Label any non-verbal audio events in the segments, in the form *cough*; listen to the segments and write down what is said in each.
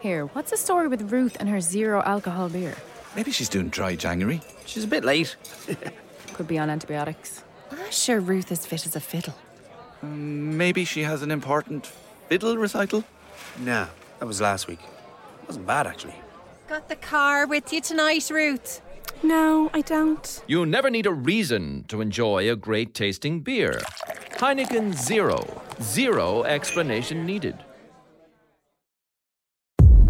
Here, what's the story with Ruth and her zero alcohol beer? Maybe she's doing dry January. She's a bit late. *laughs* Could be on antibiotics. I'm sure Ruth is fit as a fiddle. Um, maybe she has an important fiddle recital. Nah, that was last week. It Wasn't bad, actually. Got the car with you tonight, Ruth? No, I don't. You never need a reason to enjoy a great tasting beer. Heineken Zero. Zero explanation needed.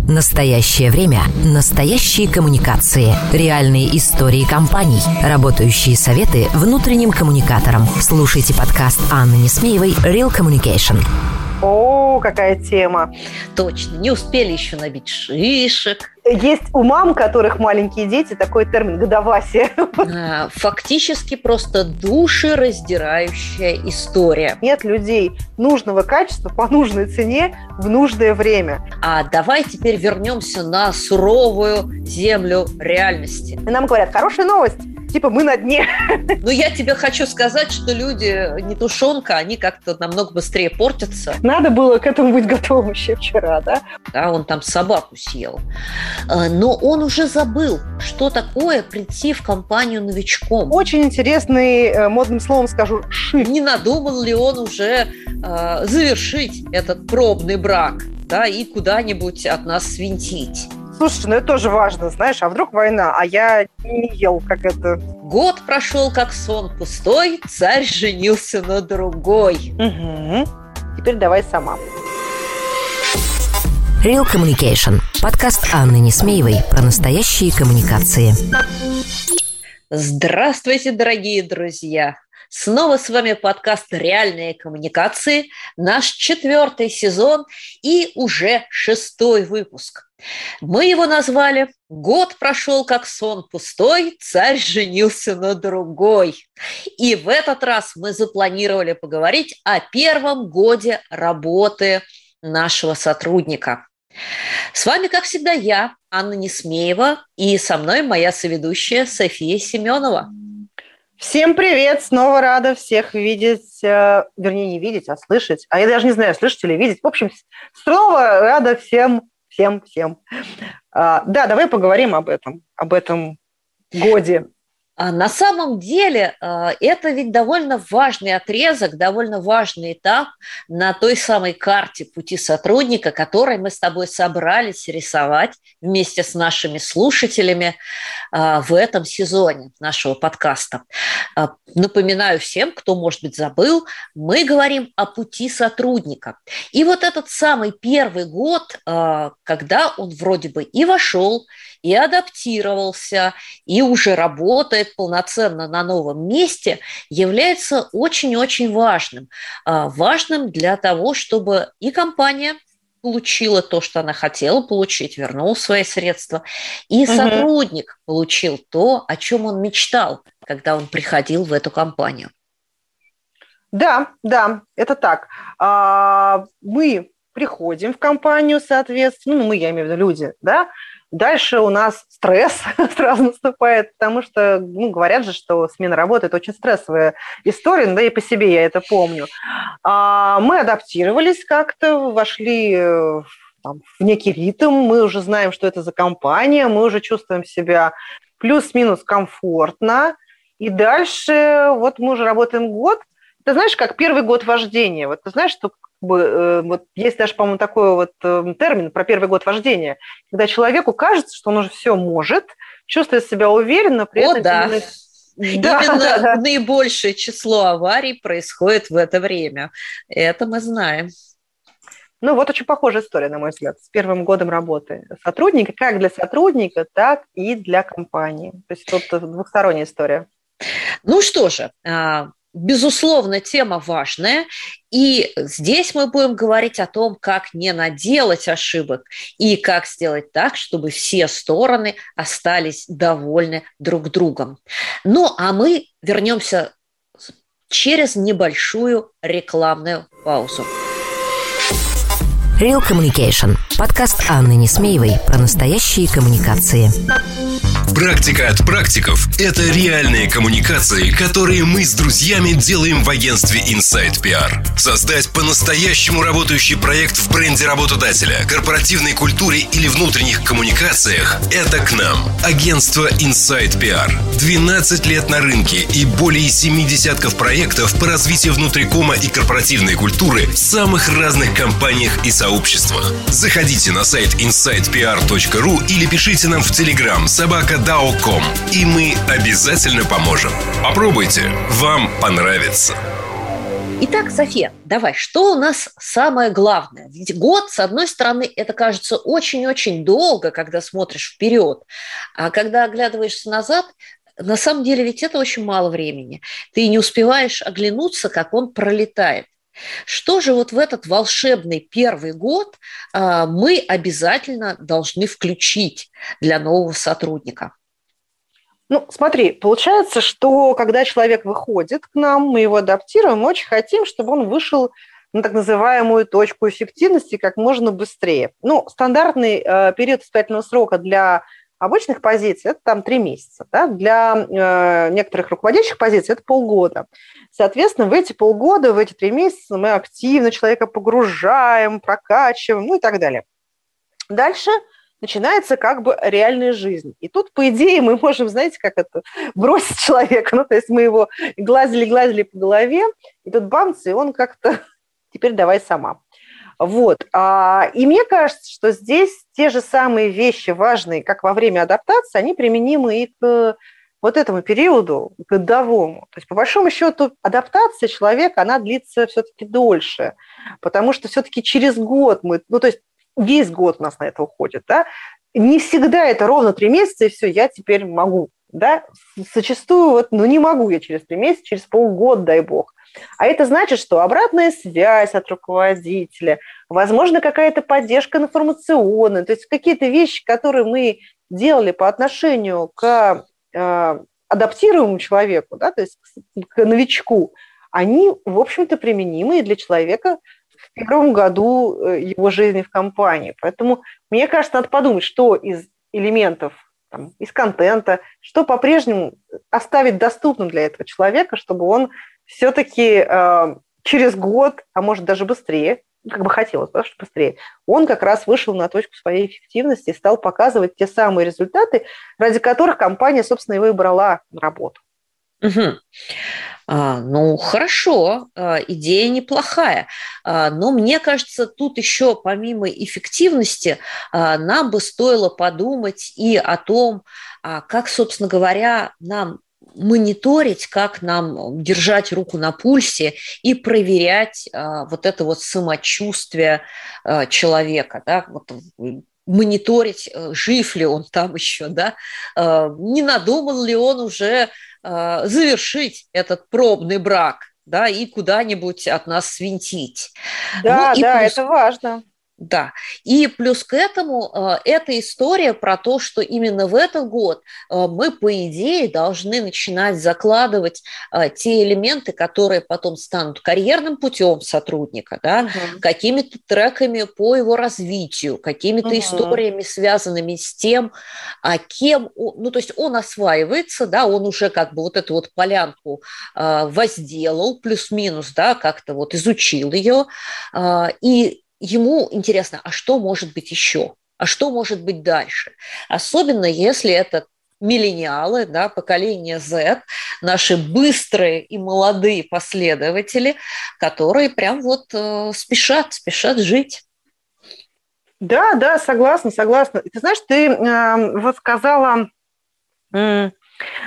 Настоящее время. Настоящие коммуникации. Реальные истории компаний. Работающие советы внутренним коммуникаторам. Слушайте подкаст Анны Несмеевой «Real Communication». О, какая тема. Точно, не успели еще набить шишек. Есть у мам, которых маленькие дети, такой термин «годовасие». *laughs* А, Фактически просто душераздирающая история. Нет людей нужного качества по нужной цене в нужное время. А давай теперь вернемся на суровую землю реальности. И нам говорят, хорошая новость, типа мы на дне. Но я тебе хочу сказать, что люди не тушенка, они как-то намного быстрее портятся. Надо было к этому быть готовым еще вчера, да? Да, он там собаку съел. А, Но он уже забыл, что такое прийти в компанию новичком. Очень интересный, э, модным словом скажу, шифт. Не надумал ли он уже э, завершить этот пробный брак, да, и куда-нибудь от нас свинтить? Слушай, ну это тоже важно, знаешь, а вдруг война, а я не ел, как это... Год прошел как сон пустой, царь женился на другой. Мгм. Теперь давай сама. Real Communication. Подкаст Анны Несмеевой про настоящие коммуникации. Здравствуйте, дорогие друзья! Снова с вами подкаст «Реальные коммуникации», наш четвертый сезон и уже шестой выпуск. Мы его назвали «Год прошел, как сон пустой, царь женился на другой». И в этот раз мы запланировали поговорить о первом годе работы нашего сотрудника. С вами, как всегда, я, Анна Несмеева, и со мной моя соведущая София Семенова. Всем привет! Снова рада всех видеть, э, вернее, не видеть, а слышать. А я даже не знаю, слышать или видеть. В общем, снова рада всем, всем, всем. А, Да, давай поговорим об этом, об этом годе. А На самом деле э, это ведь довольно важный отрезок, довольно важный этап на той самой карте пути сотрудника, который мы с тобой собрались рисовать вместе с нашими слушателями э, в этом сезоне нашего подкаста. Напоминаю всем, кто, может быть, забыл, мы говорим о пути сотрудника. И вот этот самый первый год, когда он вроде бы и вошел, и адаптировался, и уже работает полноценно на новом месте, является очень-очень важным. А, Важным для того, чтобы и компания получила то, что она хотела получить, вернул свои средства, и Мгм. сотрудник получил то, о чем он мечтал, когда он приходил в эту компанию. Да, да, это так. А, Мы приходим в компанию, соответственно, ну, мы, я имею в виду люди, да, Дальше у нас стресс *laughs* сразу наступает, потому что, ну, говорят же, что смена работы – это очень стрессовая история, ну, да и по себе я это помню. А мы адаптировались как-то, вошли э, в там, в некий ритм, мы уже знаем, что это за компания, мы уже чувствуем себя плюс-минус комфортно, и дальше вот мы уже работаем год. Ты знаешь, как первый год вождения. Вот ты знаешь, что вот есть даже, по-моему, такой вот э, термин про первый год вождения, когда человеку кажется, что он уже все может, чувствует себя уверенно, при О, этом да. именно- Да, Именно да, да. наибольшее число аварий происходит в это время. Это мы знаем. Ну, вот очень похожая история, на мой взгляд, с первым годом работы сотрудника, как для сотрудника, так и для компании. То есть тут двухсторонняя история. Ну что же, а, безусловно, тема важная. И здесь мы будем говорить о том, как не наделать ошибок и как сделать так, чтобы все стороны остались довольны друг другом. Ну, а мы вернемся через небольшую рекламную паузу. Real Communication. Подкаст Анны Несмеевой про настоящие коммуникации. Практика от практиков – это реальные коммуникации, которые мы с друзьями делаем в агентстве Inside PR. Создать по-настоящему работающий проект в бренде работодателя, корпоративной культуре или внутренних коммуникациях – это к нам. Агентство Inside PR. 12 лет на рынке и более 7 десятков проектов по развитию внутрикома и корпоративной культуры в самых разных компаниях и сообществах. Заходите на сайт insidepr.ru или пишите нам в Telegram собака dao.com, и мы обязательно поможем. Попробуйте, вам понравится. Итак, София, давай, что у нас самое главное? Ведь год, с одной стороны, это кажется очень-очень долго, когда смотришь вперед, а когда оглядываешься назад, на самом деле ведь это очень мало времени. Ты не успеваешь оглянуться, как он пролетает. Что же вот в этот волшебный первый год а, мы обязательно должны включить для нового сотрудника? Ну, смотри, получается, что когда человек выходит к нам, мы его адаптируем, мы очень хотим, чтобы он вышел на так называемую точку эффективности как можно быстрее. Ну, стандартный э, период испытательного срока для обычных позиций – это там три месяца. Да? Для э, некоторых руководящих позиций – это полгода. Соответственно, в эти полгода, в эти три месяца мы активно человека погружаем, прокачиваем, ну и так далее. Дальше – начинается как бы реальная жизнь. И тут, по идее, мы можем, знаете, как это, бросить человека. Ну, то есть мы его глазили-глазили по голове, и тут бамц, и он как-то *laughs* теперь давай сама. Вот. А, и мне кажется, что здесь те же самые вещи важные, как во время адаптации, они применимы и к вот этому периоду годовому. То есть, по большому счету, адаптация человека, она длится все-таки дольше, потому что все-таки через год мы, ну, то есть весь год у нас на это уходит, да, не всегда это ровно три месяца, и все, я теперь могу, да, зачастую вот, ну, не могу я через три месяца, через полгода, дай бог. А это значит, что обратная связь от руководителя, возможно, какая-то поддержка информационная, то есть какие-то вещи, которые мы делали по отношению к э, адаптируемому человеку, да, то есть к новичку, они, в общем-то, применимы и для человека, в первом году э, его жизни в компании. Поэтому, мне кажется, надо подумать, что из элементов, там, из контента, что по-прежнему оставить доступным для этого человека, чтобы он все-таки э, через год, а может даже быстрее, как бы хотелось, да, что быстрее, он как раз вышел на точку своей эффективности и стал показывать те самые результаты, ради которых компания, собственно, его и брала на работу. Угу. А, ну, хорошо, а, идея неплохая. А, но мне кажется, тут еще помимо эффективности нам бы стоило подумать и о том, как, собственно говоря, нам мониторить, как нам держать руку на пульсе и проверять вот это вот самочувствие человека. Да? Вот мониторить, жив ли он там *laughs* еще, да, не надумал ли он уже Э, завершить этот пробный брак, да, и куда-нибудь от нас свинтить. Да, ну, да, плюс... это важно. Да. И плюс к этому э, эта история про то, что именно в этот год э, мы, по идее, должны начинать закладывать э, те элементы, которые потом станут карьерным путем сотрудника, да, угу. какими-то треками по его развитию, какими-то угу. историями, связанными с тем, а кем, ну, то есть он осваивается, да, он уже как бы вот эту вот полянку возделал, плюс-минус, да, как-то вот изучил ее, и ему интересно, а что может быть еще? А что может быть дальше? Особенно если это миллениалы, да, поколение Z, наши быстрые и молодые последователи, которые прям вот э, спешат, спешат жить. Да, да, согласна, согласна. Ты знаешь, ты э, вот сказала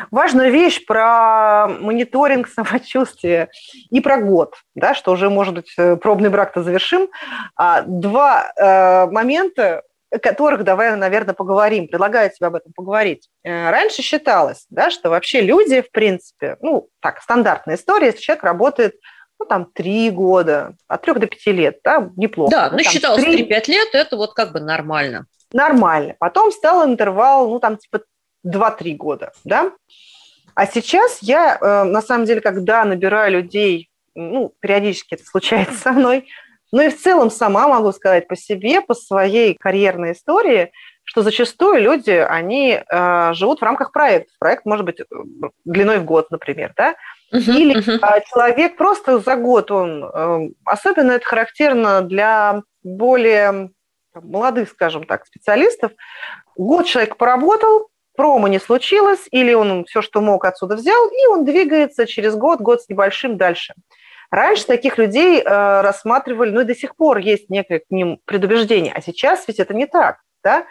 Важная вещь про мониторинг самочувствия и про год, да, что уже, может быть, э, пробный брак-то завершим. А, два э, момента, о которых давай, наверное, поговорим. Предлагаю тебе об этом поговорить. Э, раньше считалось, да, что вообще люди, в принципе, ну, так, стандартная история, если человек работает ну, там, три года, от трех до пяти лет, да, неплохо. Да, ну, ну считалось 3... 3-5 лет, это вот как бы нормально. Нормально. Потом стал интервал, ну, там, типа 2-3 года, да. А сейчас я, э, на самом деле, когда набираю людей, ну, периодически это случается со мной, но и в целом сама могу сказать по себе, по своей карьерной истории, что зачастую люди, они э, живут в рамках проекта. Проект может быть э, длиной в год, например, да? Uh-huh, Или uh-huh. человек просто за год, он, э, особенно это характерно для более молодых, скажем так, специалистов, год человек поработал, промо не случилось, или он все, что мог, отсюда взял, и он двигается через год, год с небольшим дальше. Раньше таких людей э, рассматривали, ну и до сих пор есть некое к ним предубеждение, а сейчас ведь это не так да,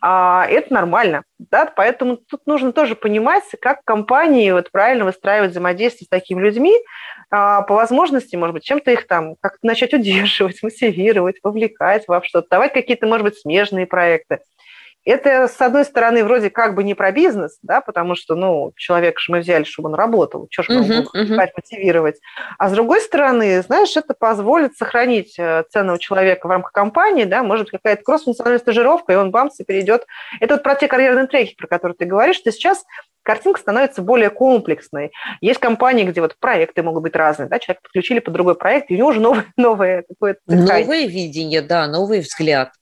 а, это нормально, да, поэтому тут нужно тоже понимать, как компании вот правильно выстраивать взаимодействие с такими людьми, а, по возможности, может быть, чем-то их там как-то начать *laughs* удерживать, мотивировать, вовлекать во что-то, давать какие-то, может быть, смежные проекты. Это, с одной стороны, вроде как бы не про бизнес, да, потому что, ну, человека же мы взяли, чтобы он работал, что же мы uh-huh, uh-huh. мотивировать. А с другой стороны, знаешь, это позволит сохранить э, ценного человека в рамках компании, да, может быть, какая-то кросс-функциональная стажировка, и он бамс и перейдет. Это вот про те карьерные треки, про которые ты говоришь, что сейчас картинка становится более комплексной. Есть компании, где вот проекты могут быть разные, да, человек подключили под другой проект, и у него уже новое, *laughs* новое какое-то... Новое видение, да, новый взгляд.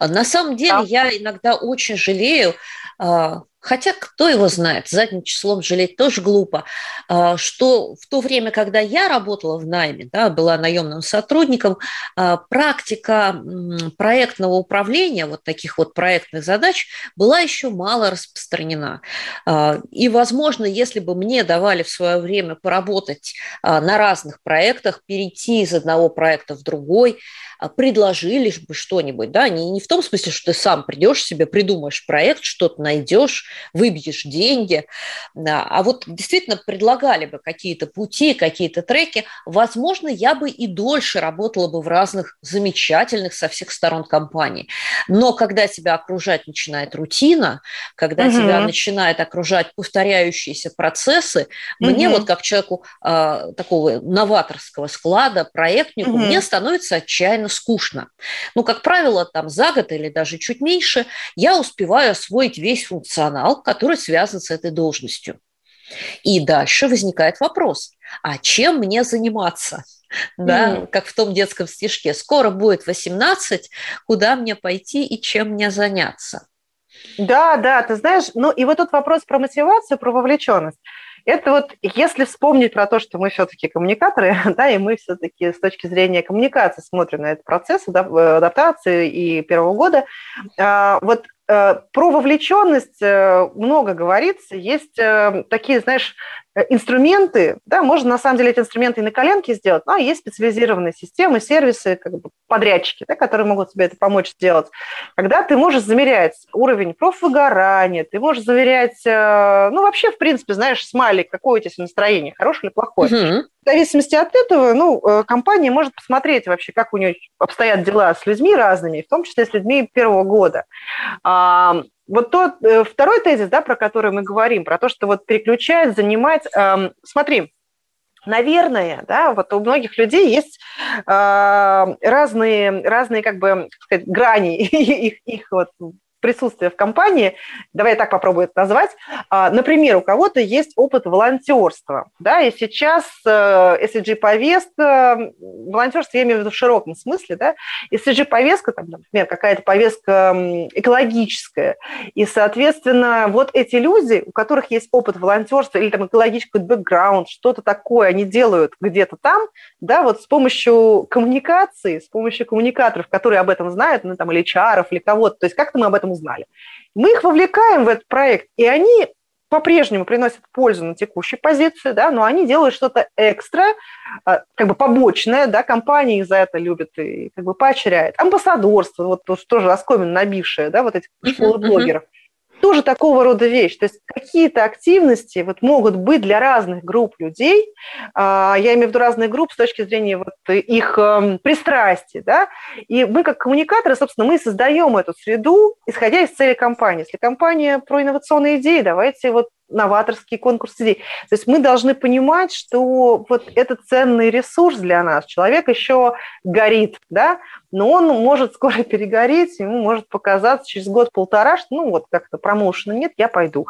На самом деле да. я иногда очень жалею, а, хотя кто его знает, задним числом жалеть тоже глупо, а, что в то время, когда я работала в найме, да, была наемным сотрудником, а, практика проектного управления, вот таких вот проектных задач, была еще мало распространена. И, возможно, если бы мне давали в свое время поработать на разных проектах, перейти из одного проекта в другой, а, предложили бы что-нибудь, да, не, не в том смысле, что ты сам придешь себе, придумаешь проект, что-то найдешь, выбьешь деньги, а вот действительно предлагали бы какие-то пути, какие-то треки, возможно, я бы и дольше работала бы в разных замечательных со всех сторон компаний. Но когда тебя окружать начинает рутина, когда угу. тебя начинает окружать повторяющиеся процессы, угу. мне вот как человеку э, такого новаторского склада, проектнику, угу. мне становится отчаянно скучно. Ну, как правило, там за год или даже чуть меньше я успеваю освоить весь функционал, который связан с этой должностью. И дальше возникает вопрос, а чем мне заниматься? *laughs* Да, mm. как в том детском стишке. Скоро будет 18, куда мне пойти и чем мне заняться? Да, да, ты знаешь, ну и вот тут вопрос про мотивацию, про вовлеченность. Это вот, если вспомнить про то, что мы все-таки коммуникаторы, *laughs* да, и мы все-таки с точки зрения коммуникации смотрим на этот процесс адаптации и первого года, а, вот про вовлеченность э, много говорится. Есть такие, знаешь, Э, инструменты, да, можно на самом деле эти инструменты и на коленке сделать, но есть специализированные системы, сервисы, как бы подрядчики, да, которые могут тебе это помочь сделать. Когда ты можешь замерять уровень профвыгорания, ты можешь замерять, э, ну, вообще, в принципе, знаешь, смайлик, какое у тебя настроение, хорошее или плохое. Угу. В зависимости от этого, ну, э, компания может посмотреть вообще, как у нее обстоят дела с людьми разными, в том числе с людьми первого года. Вот тот э, второй тезис, да, про который мы говорим, про то, что вот переключать, занимать, эм, смотри, наверное, да, вот у многих людей есть э, разные, разные, как бы, сказать, грани *laughs* их, их вот присутствие в компании, давай я так попробую это назвать. А, например, у кого-то есть опыт волонтерства, да, и сейчас SDG-повестка, э, волонтерство я имею в виду в широком смысле, да, SDG-повестка, там, например, какая-то повестка экологическая, и, соответственно, вот эти люди, у которых есть опыт волонтерства или там экологический бэкграунд, что-то такое они делают где-то там, да, вот с помощью коммуникации, с помощью коммуникаторов, которые об этом знают, ну, там, или HR, или кого-то, то есть как-то мы об этом узнали. Мы их вовлекаем в этот проект, и они по-прежнему приносят пользу на текущей позиции, да, но они делают что-то экстра, а, как бы побочное, да, компании их за это любят и как бы поощряет. Амбассадорство, вот тоже оскомин набившее, да, вот эти школы блогеров. Uh-huh тоже такого рода вещь. То есть какие-то активности вот могут быть для разных групп людей. А, я имею в виду разные группы с точки зрения вот их эм, пристрастий. Да? И мы как коммуникаторы, собственно, мы создаем эту среду, исходя из цели компании. Если компания про инновационные идеи, давайте вот новаторские конкурсы идей. То есть мы должны понимать, что вот это ценный ресурс для нас. Человек еще горит, да, но он может скоро *laughs* перегореть, ему может показаться через год-полтора, что ну вот как-то промоушена нет, я пойду.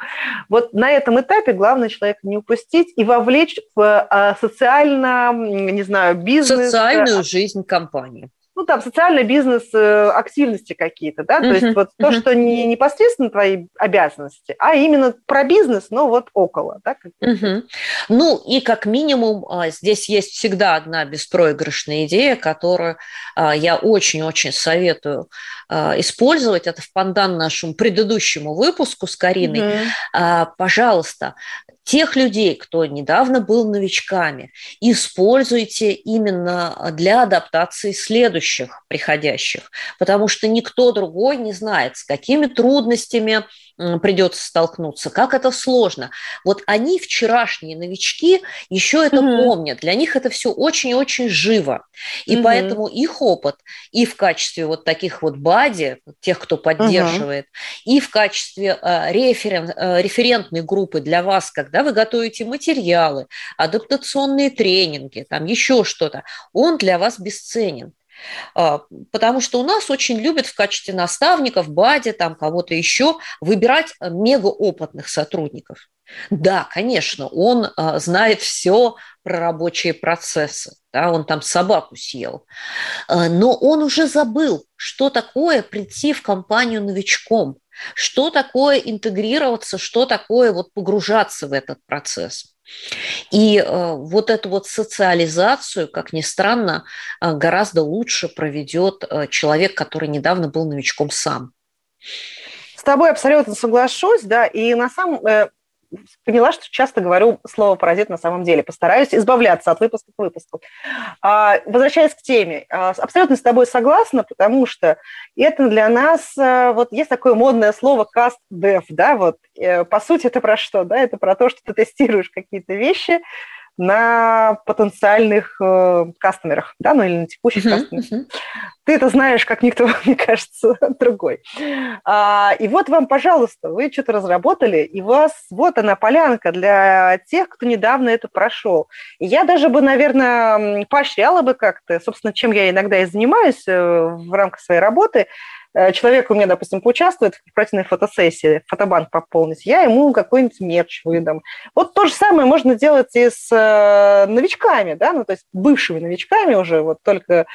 Вот на этом этапе главное человека не упустить и вовлечь в а, социально, не знаю, бизнес. Социальную жизнь компании ну, там, социальный бизнес, э, активности какие-то, да, то uh-huh, есть вот uh-huh. то, что не непосредственно твои обязанности, а именно про бизнес, но вот около, да. Uh-huh. Ну, и как минимум а, здесь есть всегда одна беспроигрышная идея, которую а, я очень-очень советую а, использовать, это в пандан нашему предыдущему выпуску с Кариной. Uh-huh. Пожалуйста, тех людей, кто недавно был новичками, используйте именно для адаптации следующих приходящих, потому что никто другой не знает, с какими трудностями придется столкнуться, как это сложно. Вот они, вчерашние новички, еще это угу. помнят. Для них это все очень-очень живо. И угу. поэтому их опыт и в качестве вот таких вот бади, тех, кто поддерживает, угу. и в качестве э, референ, э, референтной группы для вас, когда вы готовите материалы, адаптационные тренинги, там еще что-то, он для вас бесценен. А, потому что у нас очень любят в качестве наставников, бади, там кого-то еще выбирать э, мегаопытных сотрудников. Да, конечно, он а, знает все про рабочие процессы, да, он там собаку съел, а, но он уже забыл, что такое прийти в компанию новичком, что такое интегрироваться, что такое вот погружаться в этот процесс. И э, вот эту вот социализацию, как ни странно, э, гораздо лучше проведет э, человек, который недавно был новичком сам. С тобой абсолютно соглашусь, да, и на самом поняла, что часто говорю слово «паразит» на самом деле. Постараюсь избавляться от выпуска к выпуску. А, возвращаясь к теме, а, абсолютно с тобой согласна, потому что это для нас, а, вот есть такое модное слово «cast dev», да, вот, э, по сути, это про что, да, это про то, что ты тестируешь какие-то вещи, на потенциальных э, кастомерах, да, ну или на текущих uh-huh, кастомерах. Uh-huh. Ты это знаешь, как никто, *laughs* мне кажется, другой. А, и вот вам, пожалуйста, вы что-то разработали, и у вас вот она полянка для тех, кто недавно это прошел. И я даже бы, наверное, поощряла бы как-то, собственно, чем я иногда и занимаюсь э, в рамках своей работы, человек у меня, допустим, поучаствует в корпоративной фотосессии, фотобанк пополнить, я ему какой-нибудь мерч выдам. Вот то же самое можно делать и с э, новичками, да, ну, то есть бывшими новичками уже, вот только,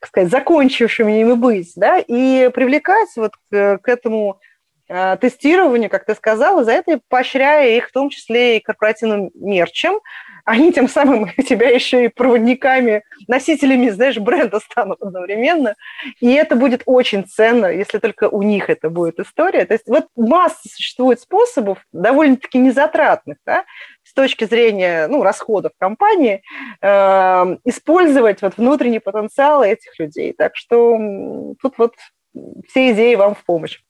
так сказать, закончившими ими быть, да, и привлекать вот к, к этому э, тестированию, как ты сказала, за это поощряя их в том числе и корпоративным мерчем, они тем самым *laughs* тебя еще и проводниками, носителями, знаешь, бренда станут одновременно. И это будет очень ценно, если только у них это будет история. То есть вот масса существует способов, довольно-таки незатратных, да, с точки зрения ну, расходов компании, э, использовать вот внутренний потенциал этих людей. Так что тут вот все идеи вам в помощь.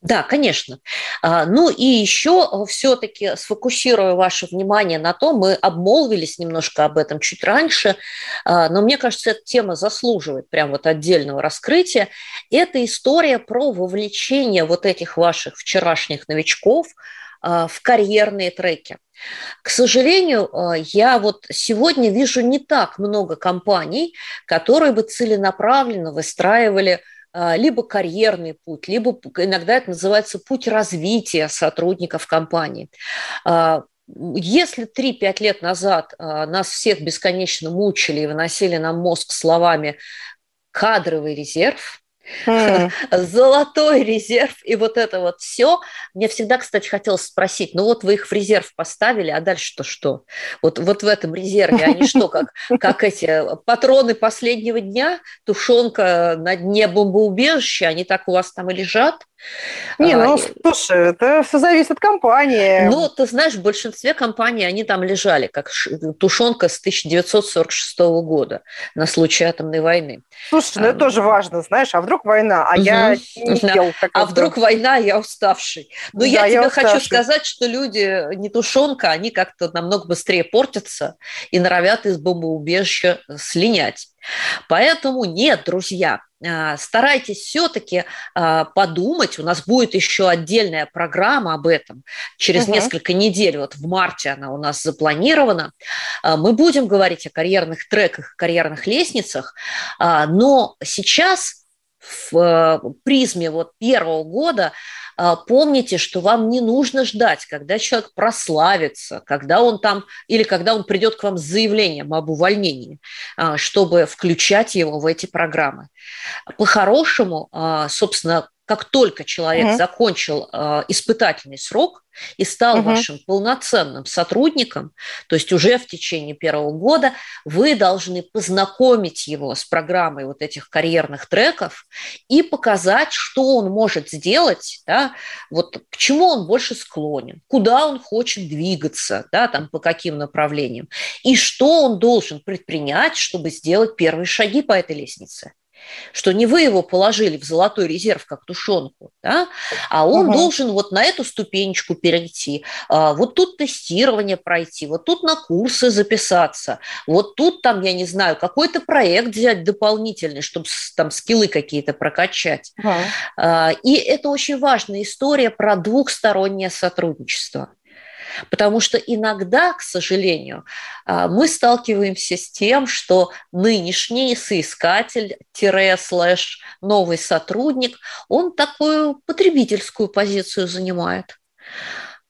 Да, конечно. А, ну и еще э, все-таки сфокусируя ваше внимание на том, мы обмолвились немножко об этом чуть раньше, а, но мне кажется, эта тема заслуживает прям вот отдельного раскрытия. Это история про вовлечение вот этих ваших вчерашних новичков а, в карьерные треки. К сожалению, я вот сегодня вижу не так много компаний, которые бы целенаправленно выстраивали либо карьерный путь, либо иногда это называется путь развития сотрудников компании. А, если 3-5 лет назад а, нас всех бесконечно мучили и выносили нам мозг словами «кадровый резерв», Mm. *laughs* Золотой резерв и вот это вот все. Мне всегда, кстати, хотелось спросить, ну вот вы их в резерв поставили, а дальше-то что? Вот, вот в этом резерве они что, *laughs* как, как эти патроны последнего дня, тушенка на дне бомбоубежища, они так у вас там и лежат? Не, ну, а, слушай, это все зависит от компании. Ну, ты знаешь, в большинстве компаний они там лежали, как тушенка с 1946 года на случай атомной войны. Слушай, ну а, это тоже важно, знаешь, а вдруг война, а угу. я не ел. А вдруг война, а я уставший. Но да, я, я тебе уставший. хочу сказать, что люди не тушенка, они как-то намного быстрее портятся и норовят из бомбоубежища слинять. Поэтому нет, друзья, а, старайтесь все-таки а, подумать. У нас будет еще отдельная программа об этом через угу. несколько недель. Вот в марте она у нас запланирована. А, мы будем говорить о карьерных треках, карьерных лестницах, но сейчас в э, призме вот первого года помните, что вам не нужно ждать, когда человек прославится, когда он там, или когда он придет к вам с заявлением об увольнении, а, чтобы включать его в эти программы. По-хорошему, а, собственно, как только человек угу. закончил э, испытательный срок и стал угу. вашим полноценным сотрудником, то есть уже в течение первого года, вы должны познакомить его с программой вот этих карьерных треков и показать, что он может сделать, да, вот к чему он больше склонен, куда он хочет двигаться, да, там, по каким направлениям, и что он должен предпринять, чтобы сделать первые шаги по этой лестнице что не вы его положили в золотой резерв как тушенку, да, а он угу. должен вот на эту ступенечку перейти, а, вот тут тестирование пройти, вот тут на курсы записаться, вот тут там, я не знаю, какой-то проект взять дополнительный, чтобы там скиллы какие-то прокачать. Угу. И это очень важная история про двухстороннее сотрудничество. Потому что иногда, к сожалению, а, мы сталкиваемся с тем, что нынешний соискатель-слэш новый сотрудник, он такую потребительскую позицию занимает.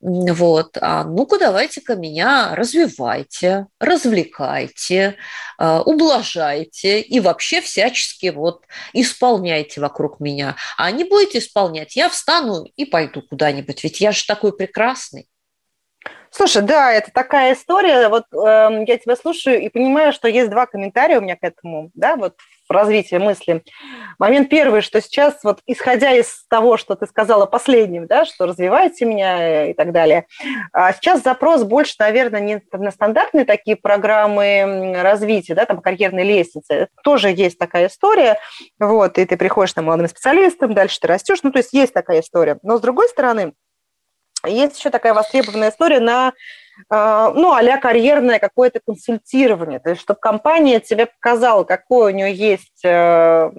Вот, а ну-ка давайте-ка меня развивайте, развлекайте, а, ублажайте и вообще всячески вот исполняйте вокруг меня. А не будете исполнять, я встану и пойду куда-нибудь, ведь я же такой прекрасный. Слушай, да, это такая история. Вот э, я тебя слушаю и понимаю, что есть два комментария у меня к этому, да, вот в развитии мысли. Момент первый, что сейчас, вот исходя из того, что ты сказала последним, да, что развивайте меня и так далее, а сейчас запрос больше, наверное, не на стандартные такие программы развития, да, там карьерной лестницы. Тоже есть такая история, вот, и ты приходишь там молодым специалистом, дальше ты растешь, ну, то есть есть такая история. Но с другой стороны, есть еще такая востребованная история на а, ну, а карьерное какое-то консультирование. То есть, чтобы компания тебе показала, какой у нее есть э,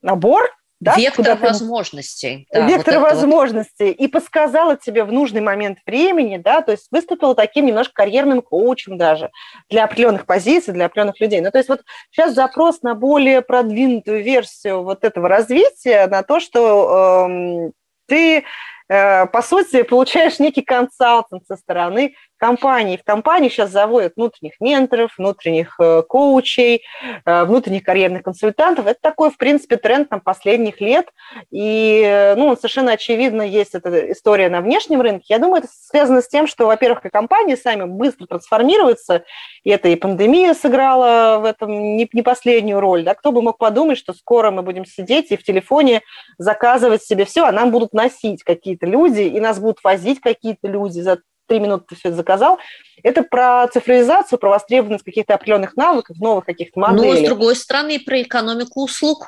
набор, да, Вектор возможностей. Да, Вектор вот возможностей. Вот. И подсказала тебе в нужный момент времени, да, то есть выступила таким немножко карьерным коучем даже для определенных позиций, для определенных людей. Ну, то есть вот сейчас запрос на более продвинутую версию вот этого развития, на то, что э, ты по сути, получаешь некий консалтинг со стороны компании. В компании сейчас заводят внутренних менторов, внутренних э, коучей, э, внутренних карьерных консультантов. Это такой, в принципе, тренд там, последних лет. И ну, совершенно очевидно есть эта история на внешнем рынке. Я думаю, это связано с тем, что, во-первых, и компании сами быстро трансформируются, и это и пандемия сыграла в этом не, не последнюю роль. Да? Кто бы мог подумать, что скоро мы будем сидеть и в телефоне заказывать себе все, а нам будут носить какие-то люди, и нас будут возить какие-то люди за три минуты ты все это заказал. Это про цифровизацию, про востребованность каких-то определенных навыков, новых каких-то моделей. Но, с другой стороны, про экономику услуг.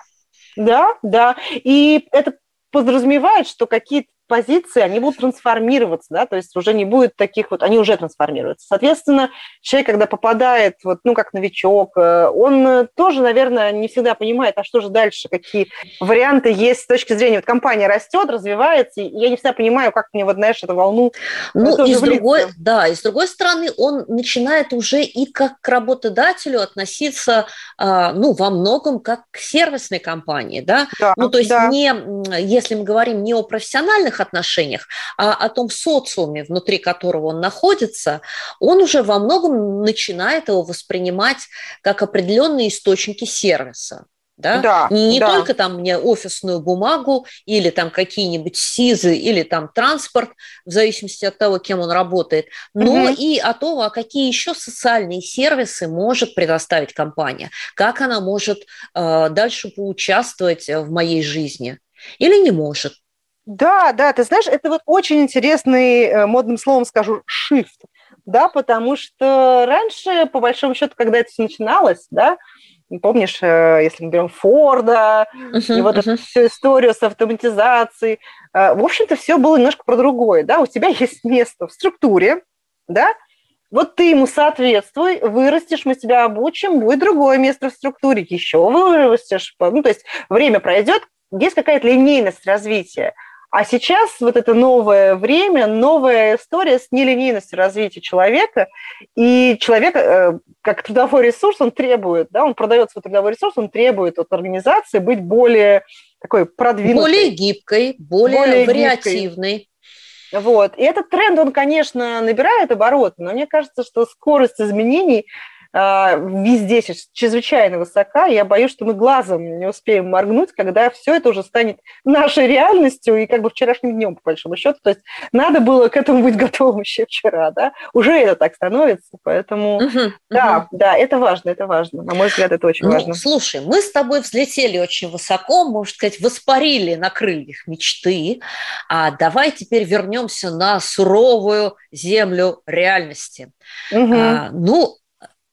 Да, да. И это подразумевает, что какие-то позиции, они будут трансформироваться, да, то есть уже не будет таких вот, они уже трансформируются. Соответственно, человек, когда попадает, вот, ну, как новичок, э, он тоже, наверное, не всегда понимает, а что же дальше, какие варианты есть с точки зрения, вот компания растет, развивается, и я не всегда понимаю, как мне, вот, знаешь, эту волну Ну, и с другой, да, и с другой стороны, он начинает уже и как к работодателю относиться, а, ну, во многом как к сервисной компании, да, да ну, то есть да. не, если мы говорим не о профессиональных отношениях, а о том социуме, внутри которого он находится, он уже во многом начинает его воспринимать как определенные источники сервиса. Да? Да, не да. только там мне офисную бумагу или там какие-нибудь СИЗы или там транспорт, в зависимости от того, кем он работает, но угу. и о том, а какие еще социальные сервисы может предоставить компания, как она может э, дальше поучаствовать в моей жизни или не может. Да, да, ты знаешь, это вот очень интересный, э, модным словом скажу, shift, да, потому что раньше, по большому счету, когда это все начиналось, да, Помнишь, э, если мы берем Форда, uh-huh, и вот uh-huh. эту всю историю с автоматизацией. Э, в общем-то, все было немножко про другое. Да? У тебя *laughs* есть место в структуре, да? вот ты ему соответствуй, вырастешь, мы тебя обучим, будет другое место в структуре, еще вырастешь. Ну, то есть время пройдет, есть какая-то линейность развития. А сейчас вот это новое время, новая история с нелинейностью развития человека, и человек, э, как трудовой ресурс, он требует, да, он продает свой трудовой ресурс, он требует от организации быть более такой продвинутой. Более гибкой, более, более вариативной. Гибкой. Вот. И этот тренд, он, конечно, набирает обороты, но мне кажется, что скорость изменений везде чрезвычайно высока. Я боюсь, что мы глазом не успеем моргнуть, когда все это уже станет нашей реальностью и как бы вчерашним днем, по большому счету. То есть надо было к этому быть готовым еще вчера, да? Уже это так становится, поэтому угу, да, угу. да, это важно, это важно. На мой взгляд, это очень ну, важно. Слушай, мы с тобой взлетели очень высоко, можно сказать, воспарили на крыльях мечты. А давай теперь вернемся на суровую землю реальности. Угу. А, ну,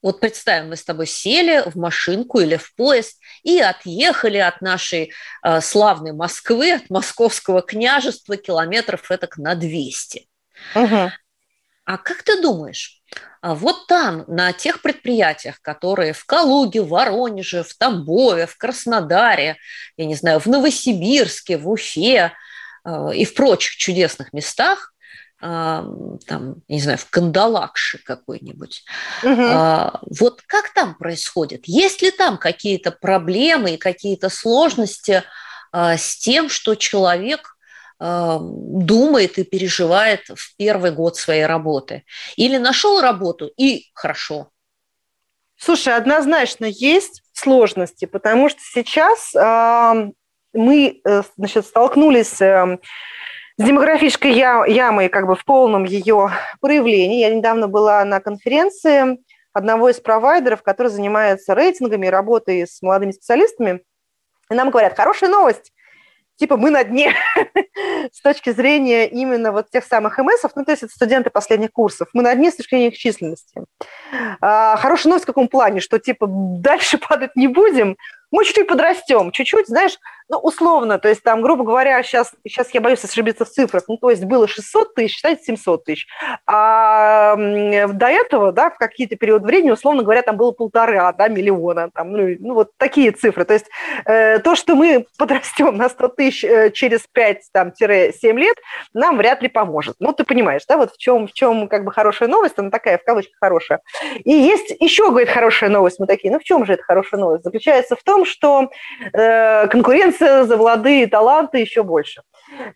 вот представим, мы с тобой сели в машинку или в поезд и отъехали от нашей э, славной Москвы, от московского княжества километров это на 200. Угу. А как ты думаешь, а вот там, на тех предприятиях, которые в Калуге, в Воронеже, в Тамбове, в Краснодаре, я не знаю, в Новосибирске, в Уфе э, и в прочих чудесных местах, там, не знаю, в Кандалакше какой-нибудь. Угу. А, вот как там происходит? Есть ли там какие-то проблемы и какие-то сложности а, с тем, что человек а, думает и переживает в первый год своей работы? Или нашел работу и хорошо? Слушай, однозначно есть сложности, потому что сейчас э, мы значит, столкнулись э, с демографической ямой как бы в полном ее проявлении. Я недавно была на конференции одного из провайдеров, который занимается рейтингами, работой с молодыми специалистами. И нам говорят, хорошая новость, типа мы на дне *laughs* с точки зрения именно вот тех самых МСов, ну, то есть это студенты последних курсов, мы на дне с точки зрения их численности. А, хорошая новость в каком плане, что типа дальше *laughs* падать не будем, мы чуть-чуть подрастем, чуть-чуть, знаешь, ну, условно, то есть там, грубо говоря, сейчас, сейчас я боюсь ошибиться в цифрах, ну, то есть было 600 тысяч, считайте 700 тысяч. А до этого, да, в какие-то период времени, условно говоря, там было полтора, да, миллиона, там, ну, ну вот такие цифры. То есть э, то, что мы *laughs* подрастем на 100 тысяч э, через 5-7 лет, нам вряд ли поможет. Ну, ты понимаешь, да, вот в чем, в чем как бы хорошая новость, она такая, в кавычках, хорошая. И есть еще, говорит, хорошая новость, мы такие, ну, в чем же эта хорошая новость? Заключается в том, что э, конкуренция конкуренция за молодые таланты еще больше.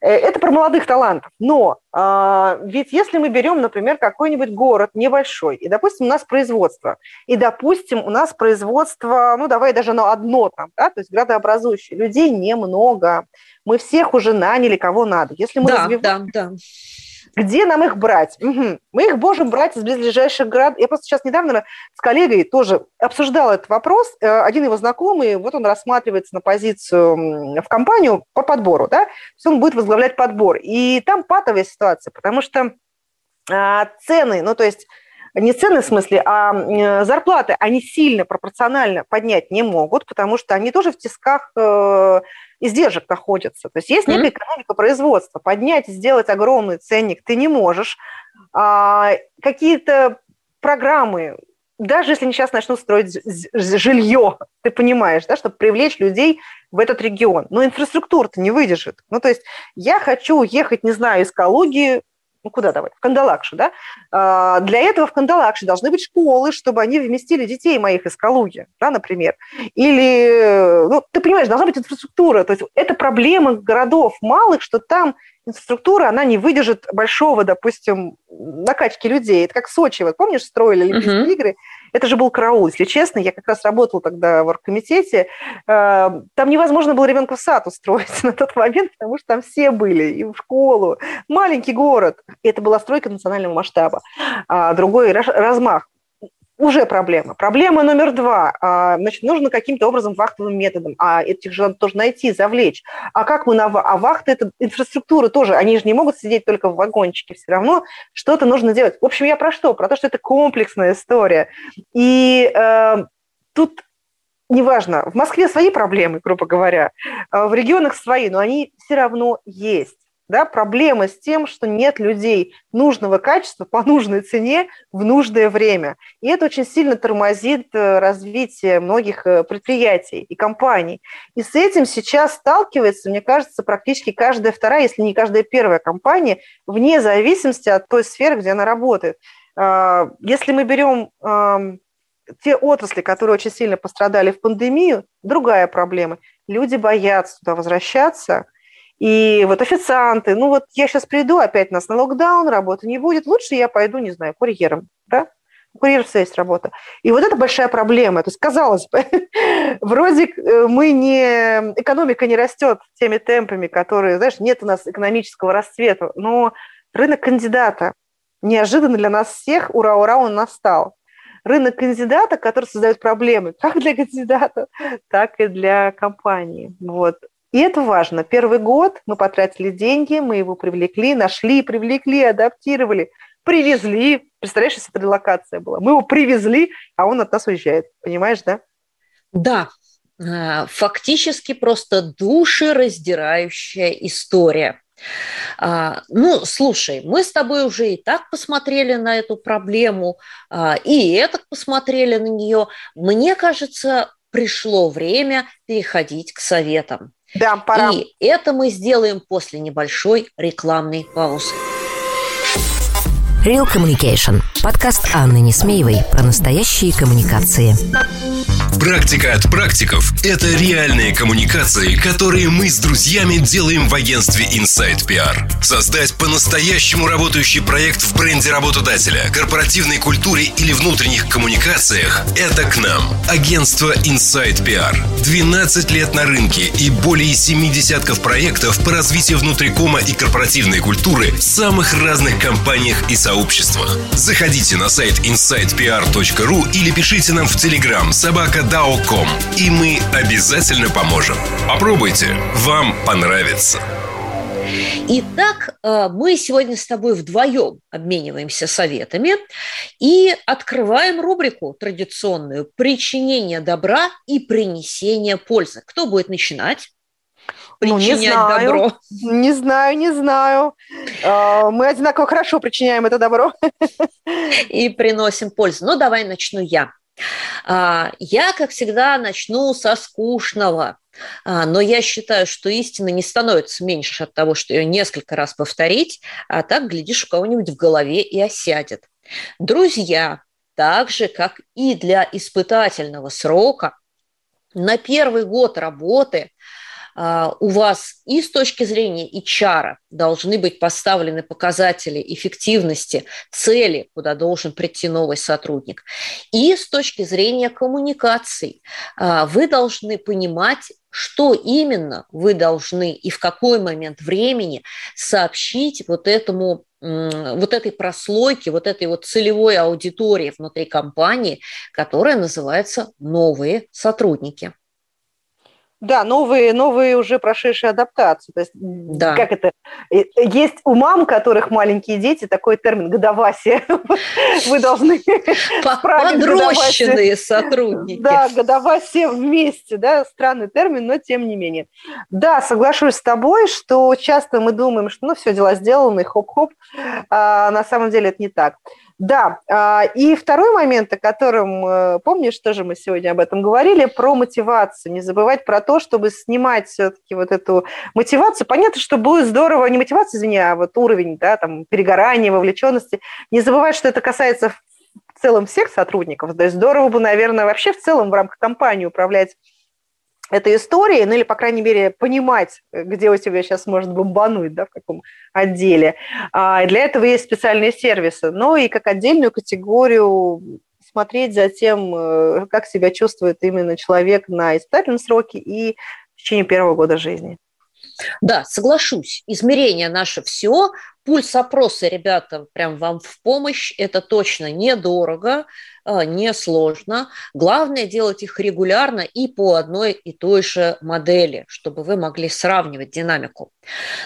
Э, это про молодых талантов. Но а, ведь если мы берем, например, какой-нибудь город небольшой, и, допустим, у нас производство, и, допустим, у нас производство, ну, давай даже на одно там, да, то есть градообразующее, людей немного, мы всех уже наняли, кого надо. Если мы да, развиваем... да, да. Где нам их брать? Угу. Мы их можем брать из близлежащих городов. Я просто сейчас недавно с коллегой тоже обсуждала этот вопрос. Э, один его знакомый, вот он рассматривается на позицию в компанию по подбору, да, то есть он будет возглавлять подбор. И там патовая ситуация, потому что а, цены, ну то есть не цены в смысле, а э, зарплаты, они сильно пропорционально поднять не могут, потому что они тоже в тисках э, издержек находятся. То есть есть некая экономика производства. Поднять, сделать огромный ценник ты не можешь. А, какие-то программы, даже если они сейчас начнут строить жилье, ты понимаешь, да, чтобы привлечь людей в этот регион. Но инфраструктура-то не выдержит. Ну, то есть я хочу уехать, не знаю, из Калуги ну куда давай, в Кандалакшу, да, а, для этого в Кандалакше должны быть школы, чтобы они вместили детей моих из Калуги, да, например. Или, ну, ты понимаешь, должна быть инфраструктура. То есть это проблема городов малых, что там инфраструктура, она не выдержит большого, допустим, накачки людей. Это как Сочи, вот помнишь, строили Олимпийские uh-huh. игры, это же был караул, если честно. Я как раз работала тогда в оргкомитете. Э, там невозможно было ребенка в сад устроить *laughs* на тот момент, потому что там все были, и в школу. Маленький город. Это была стройка национального масштаба. А другой размах уже проблема. Проблема номер два. А, значит, нужно каким-то образом вахтовым методом, а этих же тоже найти, завлечь. А как мы на... А вахты – это инфраструктура тоже. Они же не могут сидеть только в вагончике. Все равно что-то нужно делать. В общем, я про что? Про то, что это комплексная история. И э, тут неважно, в Москве свои проблемы, грубо говоря, а в регионах свои, но они все равно есть да, проблема с тем, что нет людей нужного качества по нужной цене в нужное время. И это очень сильно тормозит э, развитие многих э, предприятий и компаний. И с этим сейчас сталкивается, мне кажется, практически каждая вторая, если не каждая первая компания, вне зависимости от той сферы, где она работает. А, если мы берем те отрасли, которые очень сильно пострадали в пандемию, другая проблема. Люди боятся туда возвращаться – и вот официанты, ну вот я сейчас приду, опять нас на локдаун, работы не будет, лучше я пойду, не знаю, курьером, да? У курьеров есть работа. И вот это большая проблема. То есть, казалось бы, *laughs* вроде э, мы не... Экономика не растет теми темпами, которые, знаешь, нет у нас экономического расцвета, но рынок кандидата неожиданно для нас всех, ура-ура, он настал. Рынок кандидата, который создает проблемы как для кандидата, *laughs* так и для компании. Вот. И это важно. Первый год мы потратили деньги, мы его привлекли, нашли, привлекли, адаптировали, привезли. Представляешь, если это релокация была. Мы его привезли, а он от нас уезжает. Понимаешь, да? Да, э, фактически просто душераздирающая история. А, ну, слушай, мы с тобой уже и так посмотрели на эту проблему, а, и это посмотрели на нее. Мне кажется, пришло время переходить к советам. Да, пора. И это мы сделаем после небольшой рекламной паузы. Real Communication. Подкаст Анны Несмеевой про настоящие коммуникации. Практика от практиков – это реальные коммуникации, которые мы с друзьями делаем в агентстве Inside PR. Создать по-настоящему работающий проект в бренде работодателя, корпоративной культуре или внутренних коммуникациях – это к нам. Агентство Inside PR. 12 лет на рынке и более 7 десятков проектов по развитию внутрикома и корпоративной культуры в самых разных компаниях и сообществах. Заходите на сайт insidepr.ru или пишите нам в Telegram собака dao.com, и мы обязательно поможем. Попробуйте, вам понравится. Итак, э, мы сегодня с тобой вдвоем обмениваемся советами и открываем рубрику традиционную «Причинение добра и принесение пользы». Кто будет начинать? ну, не знаю, добро? Не знаю, не знаю. А, мы одинаково хорошо причиняем это добро. И приносим пользу. Ну, давай начну я. А, я, как всегда, начну со скучного. А, но я считаю, что истина не становится меньше от того, что ее несколько раз повторить, а так, глядишь, у кого-нибудь в голове и осядет. Друзья, так же, как и для испытательного срока, на первый год работы у вас и с точки зрения HR должны быть поставлены показатели эффективности, цели, куда должен прийти новый сотрудник, и с точки зрения коммуникаций. А, вы должны понимать, что именно вы должны и в какой момент времени сообщить вот этому вот этой прослойке, вот этой вот целевой аудитории внутри компании, которая называется новые сотрудники. Да, новые, новые уже прошедшие адаптации. То есть, да. как это? Есть у мам, которых маленькие дети, такой термин «годовасие». *laughs* Вы должны *laughs* Подрощенные сотрудники. Да, годовасие вместе, да, странный термин, но тем не менее. Да, соглашусь с тобой, что часто мы думаем, что ну все, дела сделаны, хоп-хоп, а на самом деле это не так. Да, а, и второй момент, о котором, э, помнишь, тоже мы сегодня об этом говорили, про мотивацию. Не забывать про то, чтобы снимать все-таки вот эту мотивацию. Понятно, что будет здорово, не мотивация, извини, а вот уровень, да, там, перегорания, вовлеченности. Не забывать, что это касается в целом всех сотрудников. То есть здорово бы, наверное, вообще в целом в рамках компании управлять этой истории, ну или, по крайней мере, понимать, где у тебя сейчас может бомбануть, да, в каком отделе. А для этого есть специальные сервисы. Ну и как отдельную категорию смотреть за тем, э, как себя чувствует именно человек на испытательном сроке и в течение первого года жизни. Да, соглашусь. Измерение наше все. Пульс опроса, ребята, прям вам в помощь. Это точно недорого, а, несложно. Главное делать их регулярно и по одной и той же модели, чтобы вы могли сравнивать динамику.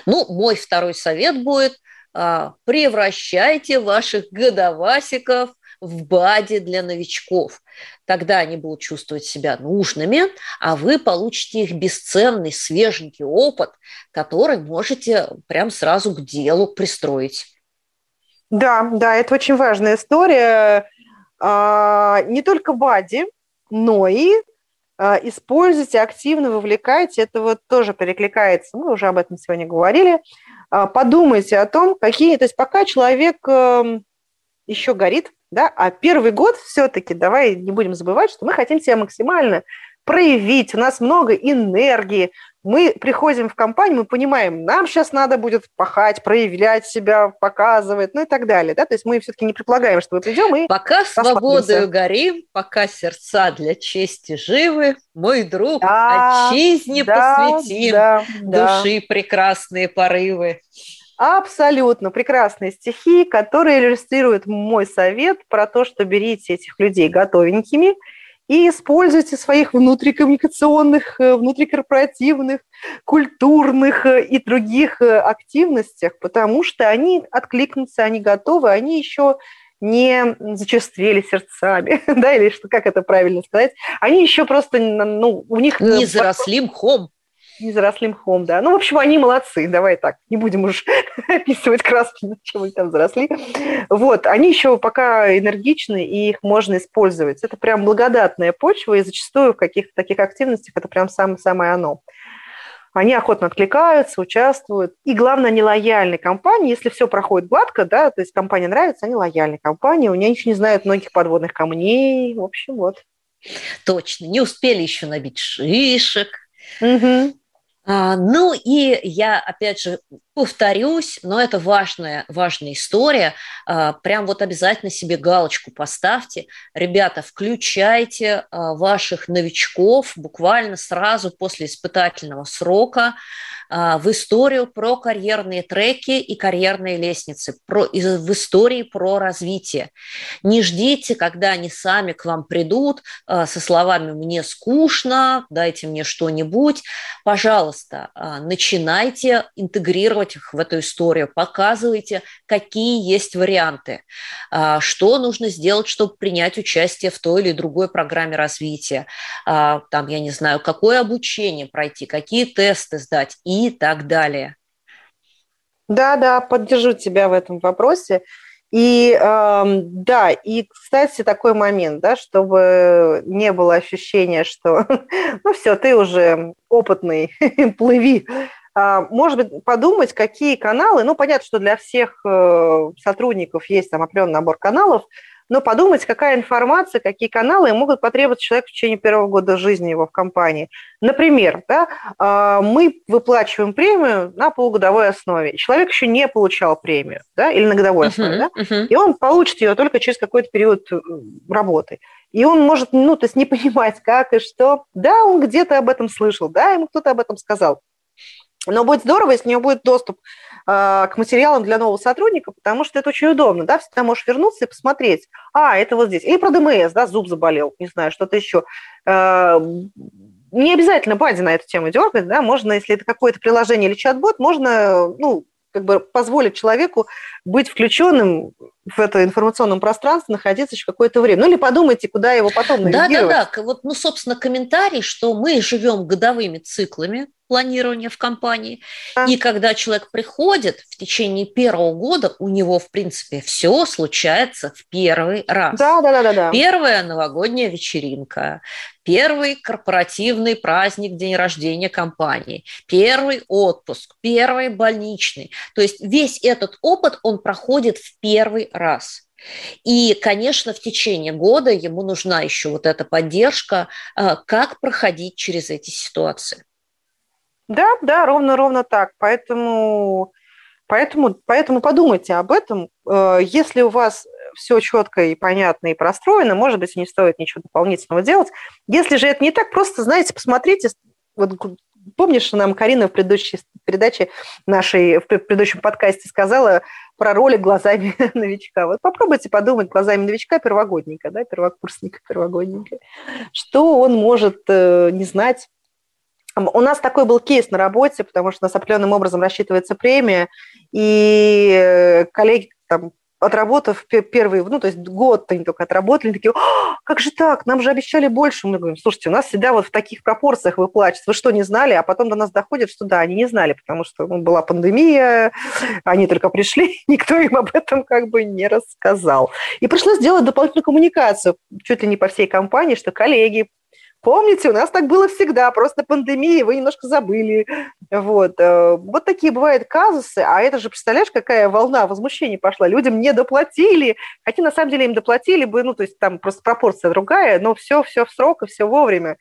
Ну, мой второй совет будет а, превращайте ваших годовасиков в БАДе для новичков. Тогда они будут чувствовать себя нужными, а вы получите их бесценный, свеженький опыт, который можете прям сразу к делу пристроить. Да, да, это очень важная история. А, не только БАДи, но и а, используйте, активно вовлекайте. Это вот тоже перекликается, мы уже об этом сегодня говорили. А, подумайте о том, какие... То есть пока человек эм, еще горит, да, а первый год все-таки, давай не будем забывать, что мы хотим себя максимально проявить, у нас много энергии, мы приходим в компанию, мы понимаем, нам сейчас надо будет пахать, проявлять себя, показывать, ну и так далее. Да? То есть мы все-таки не предполагаем, что мы придем и Пока свободою горим, пока сердца для чести живы, мой друг, да, отчизне да, посвятим да, души да. прекрасные порывы. Абсолютно прекрасные стихи, которые иллюстрируют мой совет про то, что берите этих людей готовенькими – и используйте своих внутрикоммуникационных, э, внутрикорпоративных, культурных э, и других э, активностях, потому что они откликнутся, они готовы, они еще не зачерствели сердцами, *laughs* да, или что, как это правильно сказать, они еще просто, ну, у них... Не заросли мхом не заросли мхом, да. Ну, в общем, они молодцы, давай так, не будем уж *laughs* описывать краски, чем они там заросли. Вот, они еще пока энергичны, и их можно использовать. Это прям благодатная почва, и зачастую в каких-то таких активностях это прям самое-самое оно. Они охотно откликаются, участвуют. И главное, они лояльны компании. Если все проходит гладко, да, то есть компания нравится, они лояльны компании. У них еще не знают многих подводных камней. В общем, вот. Точно. Не успели еще набить шишек. Угу. А, ну и я, опять же, повторюсь, но это важная, важная история. А, прям вот обязательно себе галочку поставьте. Ребята, включайте а, ваших новичков буквально сразу после испытательного срока в историю про карьерные треки и карьерные лестницы, про, в истории про развитие. Не ждите, когда они сами к вам придут со словами «мне скучно», «дайте мне что-нибудь». Пожалуйста, начинайте интегрировать их в эту историю, показывайте, какие есть варианты, а, что нужно сделать, чтобы принять участие в той или другой программе развития, а, там, я не знаю, какое обучение пройти, какие тесты сдать и так далее. Да, да, поддержу тебя в этом вопросе. И да, и, кстати, такой момент, да, чтобы не было ощущения, что *laughs* ну все, ты уже опытный, *laughs* плыви. А, может быть, подумать, какие каналы, ну, понятно, что для всех э, сотрудников есть там определенный набор каналов, но подумать, какая информация, какие каналы могут потребоваться человеку в течение первого года жизни его в компании. Например, да, а, мы выплачиваем премию на полугодовой основе. Человек еще не получал премию, да, или на годовой основе, uh-huh, да, uh-huh. и он получит ее только через какой-то период э, работы. И он может, ну, то есть не *laughs* понимать, как и что. Да, он где-то об этом слышал, да, ему кто-то об этом сказал. Но будет здорово, если у него будет доступ э, к материалам для нового сотрудника, потому что это очень удобно, да, всегда можешь вернуться и посмотреть, а, это вот здесь. Или про ДМС, да, зуб заболел, не знаю, что-то еще. Э, не обязательно бади на эту тему дергать, да, можно, если это какое-то приложение или чат-бот, можно, ну, как бы позволить человеку быть включенным в это информационном пространстве, находиться еще какое-то время. Ну или подумайте, куда его потом навигировать. Да-да-да, вот, ну, собственно, комментарий, что мы живем годовыми циклами, планирования в компании. А. И когда человек приходит в течение первого года, у него, в принципе, все случается в первый раз. Да, да, да, да. Первая новогодняя вечеринка, первый корпоративный праздник, день рождения компании, первый отпуск, первый больничный. То есть весь этот опыт он проходит в первый раз. И, конечно, в течение года ему нужна еще вот эта поддержка, а, как проходить через эти ситуации. Да, да, ровно, ровно так. Поэтому, поэтому, поэтому подумайте об этом. Э, если у вас все четко и понятно и простроено, может быть, не стоит ничего дополнительного делать. Если же это не так, просто, знаете, посмотрите, вот помнишь, нам Карина в предыдущей передаче нашей, в предыдущем подкасте сказала про роли глазами *laughs* новичка. Вот попробуйте подумать глазами новичка первогодника, да, первокурсника, первогодника. Что он может э, не знать у нас такой был кейс на работе, потому что у нас определенным образом рассчитывается премия, и э, коллеги там отработав первый, ну, то есть год они только отработали, такие, как же так, нам же обещали больше. Мы говорим, слушайте, у нас всегда вот в таких пропорциях выплачивается. Вы что, не знали? А потом до нас доходит, что да, они не знали, потому что ну, была пандемия, они только пришли, *laughs* никто им об этом как бы не рассказал. И пришлось сделать дополнительную коммуникацию чуть ли не по всей компании, что коллеги, Помните, у нас так было всегда, просто пандемия, вы немножко забыли. Вот. Э, вот такие бывают казусы, а это же, представляешь, какая волна возмущения пошла. Людям не доплатили, хотя на самом деле им доплатили бы, ну, то есть там просто пропорция другая, но все, все в срок и все вовремя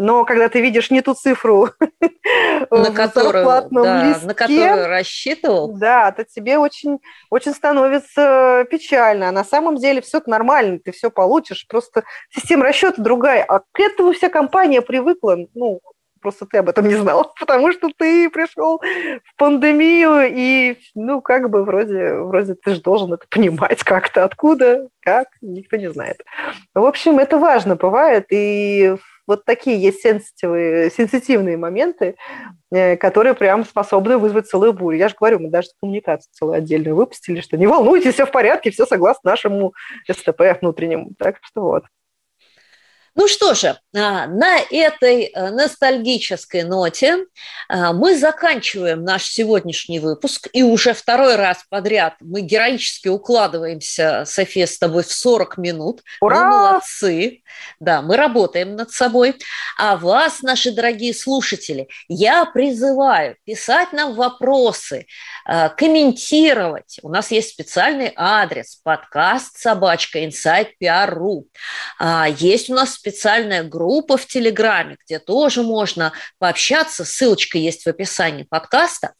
но когда ты видишь не ту цифру *laughs* на которую, да, листке, на которую рассчитывал, да, то тебе очень, очень становится печально. А на самом деле все нормально, ты все получишь, просто система расчета другая. А к этому вся компания привыкла, ну, просто ты об этом не знал, *laughs* потому что ты пришел в пандемию, и, ну, как бы вроде, вроде ты же должен это понимать как-то, откуда, как, никто не знает. В общем, это важно бывает, и вот такие есть сенситивные, моменты, э, которые прям способны вызвать целую бурю. Я же говорю, мы даже коммуникацию целую отдельную выпустили, что не волнуйтесь, все в порядке, все согласно нашему СТП внутреннему. Так что вот. Ну что же, на этой э, ностальгической ноте а, мы заканчиваем наш сегодняшний выпуск, и уже второй раз подряд мы героически укладываемся, София, с тобой в 40 минут. Ура! Мы молодцы. Да, мы работаем над собой. А вас, наши дорогие слушатели, я призываю писать нам вопросы, а, комментировать. У нас есть специальный адрес подкаст собачка inside.pr.ru. Есть у нас специальная группа в Телеграме, где тоже можно пообщаться. Ссылочка есть в описании подкаста.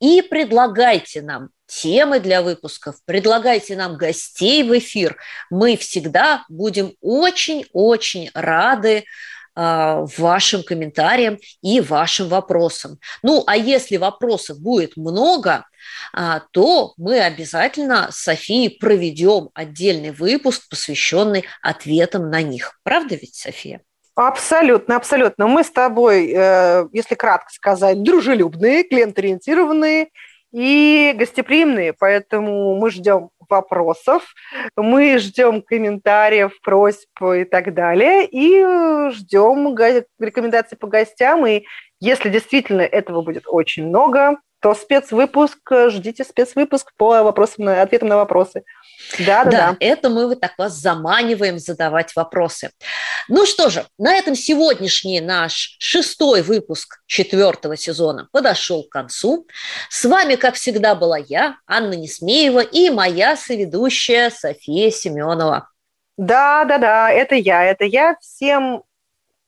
И предлагайте нам темы для выпусков, предлагайте нам гостей в эфир. Мы всегда будем очень-очень рады а, вашим комментариям и вашим вопросам. Ну, а если вопросов будет много, а, то мы обязательно с Софией проведем отдельный выпуск, посвященный ответам на них. Правда ведь, София? Абсолютно, абсолютно. Мы с тобой, э, если кратко сказать, дружелюбные, клиент-ориентированные и гостеприимные, поэтому мы ждем вопросов, мы ждем комментариев, просьб и так далее, и ждем рекомендаций по гостям, и если действительно этого будет очень много, то спецвыпуск, ждите спецвыпуск по вопросам, ответам на вопросы. Да, да, да. Это мы вот так вас заманиваем задавать вопросы. Ну что же, на этом сегодняшний наш шестой выпуск четвертого сезона подошел к концу. С вами, как всегда, была я, Анна Несмеева, и моя соведущая София Семенова. Да, да, да, это я, это я. Всем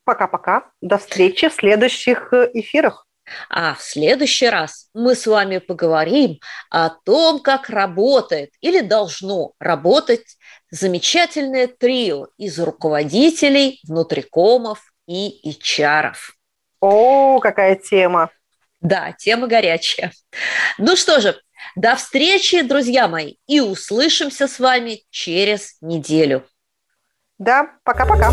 пока-пока. До встречи в следующих эфирах. А в следующий раз мы с вами поговорим о том, как работает или должно работать замечательное трио из руководителей, внутрикомов и HR. О, какая тема! Да, тема горячая. Ну что же, до встречи, друзья мои, и услышимся с вами через неделю. Да, пока-пока.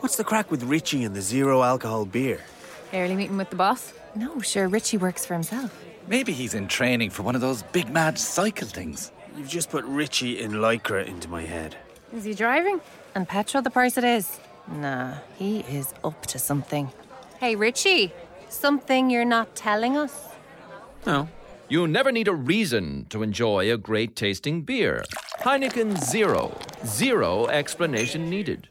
What's the crack with Richie and the zero alcohol beer? Early meeting with the boss? No, sure, Richie works for himself. Maybe he's in training for one of those big mad cycle things. You've just put Richie in Lycra into my head. Is he driving? And petrol the price it is? Nah, he is up to something. Hey, Richie, something you're not telling us? No. You never need a reason to enjoy a great tasting beer. Heineken Zero. Zero explanation needed.